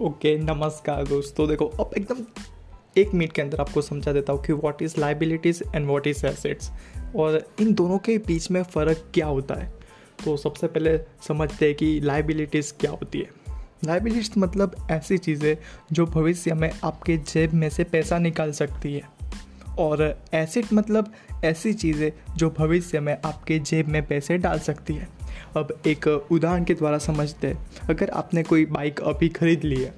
Okay, नमस्कार दोस्तों। देखो, अब एकदम एक मिनट के अंदर आपको समझा देता हूँ कि what is liabilities and what is assets और इन दोनों के बीच में फ़र्क क्या होता है? तो सबसे पहले समझते हैं कि लाइबिलिटीज़ क्या होती है। लाइबिलिटीज मतलब ऐसी चीज़ें जो भविष्य में आपके जेब में से पैसा निकाल सकती है। और एसेट मतलब ऐसी चीज़ें जो भविष्य में आपके जेब में पैसे डाल सकती है। अब एक उदाहरण के द्वारा समझते हैं। अगर आपने कोई बाइक अभी ख़रीद ली है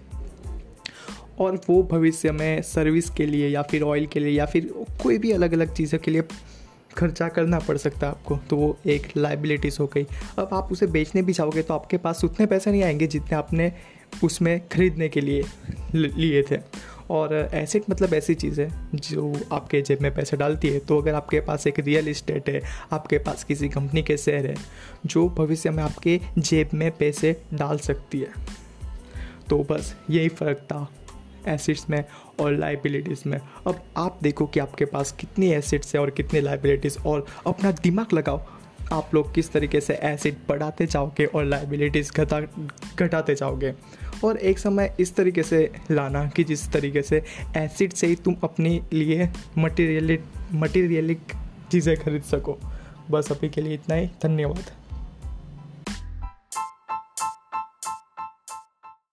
और वो भविष्य में सर्विस के लिए या फिर ऑयल के लिए या फिर कोई भी अलग अलग चीज़ों के लिए खर्चा करना पड़ सकता है आपको तो वो एक लाइबिलिटीज़ हो गई। अब आप उसे बेचने भी चाहोगे तो आपके पास उतने पैसे नहीं आएँगे जितने आपने उसमें ख़रीदने के लिए लिए थे। और एसेट मतलब ऐसी चीज़ है जो आपके जेब में पैसे डालती है। तो अगर आपके पास एक रियल इस्टेट है, आपके पास किसी कंपनी के शेयर है, जो भविष्य में आपके जेब में पैसे डाल सकती है। तो बस यही फ़र्क था एसिड्स में और लाइबिलिटीज़ में। अब आप देखो कि आपके पास कितनी एसिड्स है और कितनी लाइबिलिटीज़ और अपना दिमाग लगाओ आप लोग किस तरीके से एसिड बढ़ाते जाओगे और लाइबिलिटीज़ घटा, घटाते जाओगे? और एक समय इस तरीके से लाना कि जिस तरीके से एसिड से ही तुम अपने लिए मटेरियलिक मटेरियलिक चीज़ें खरीद सको। बस अभी के लिए इतना ही। धन्यवाद।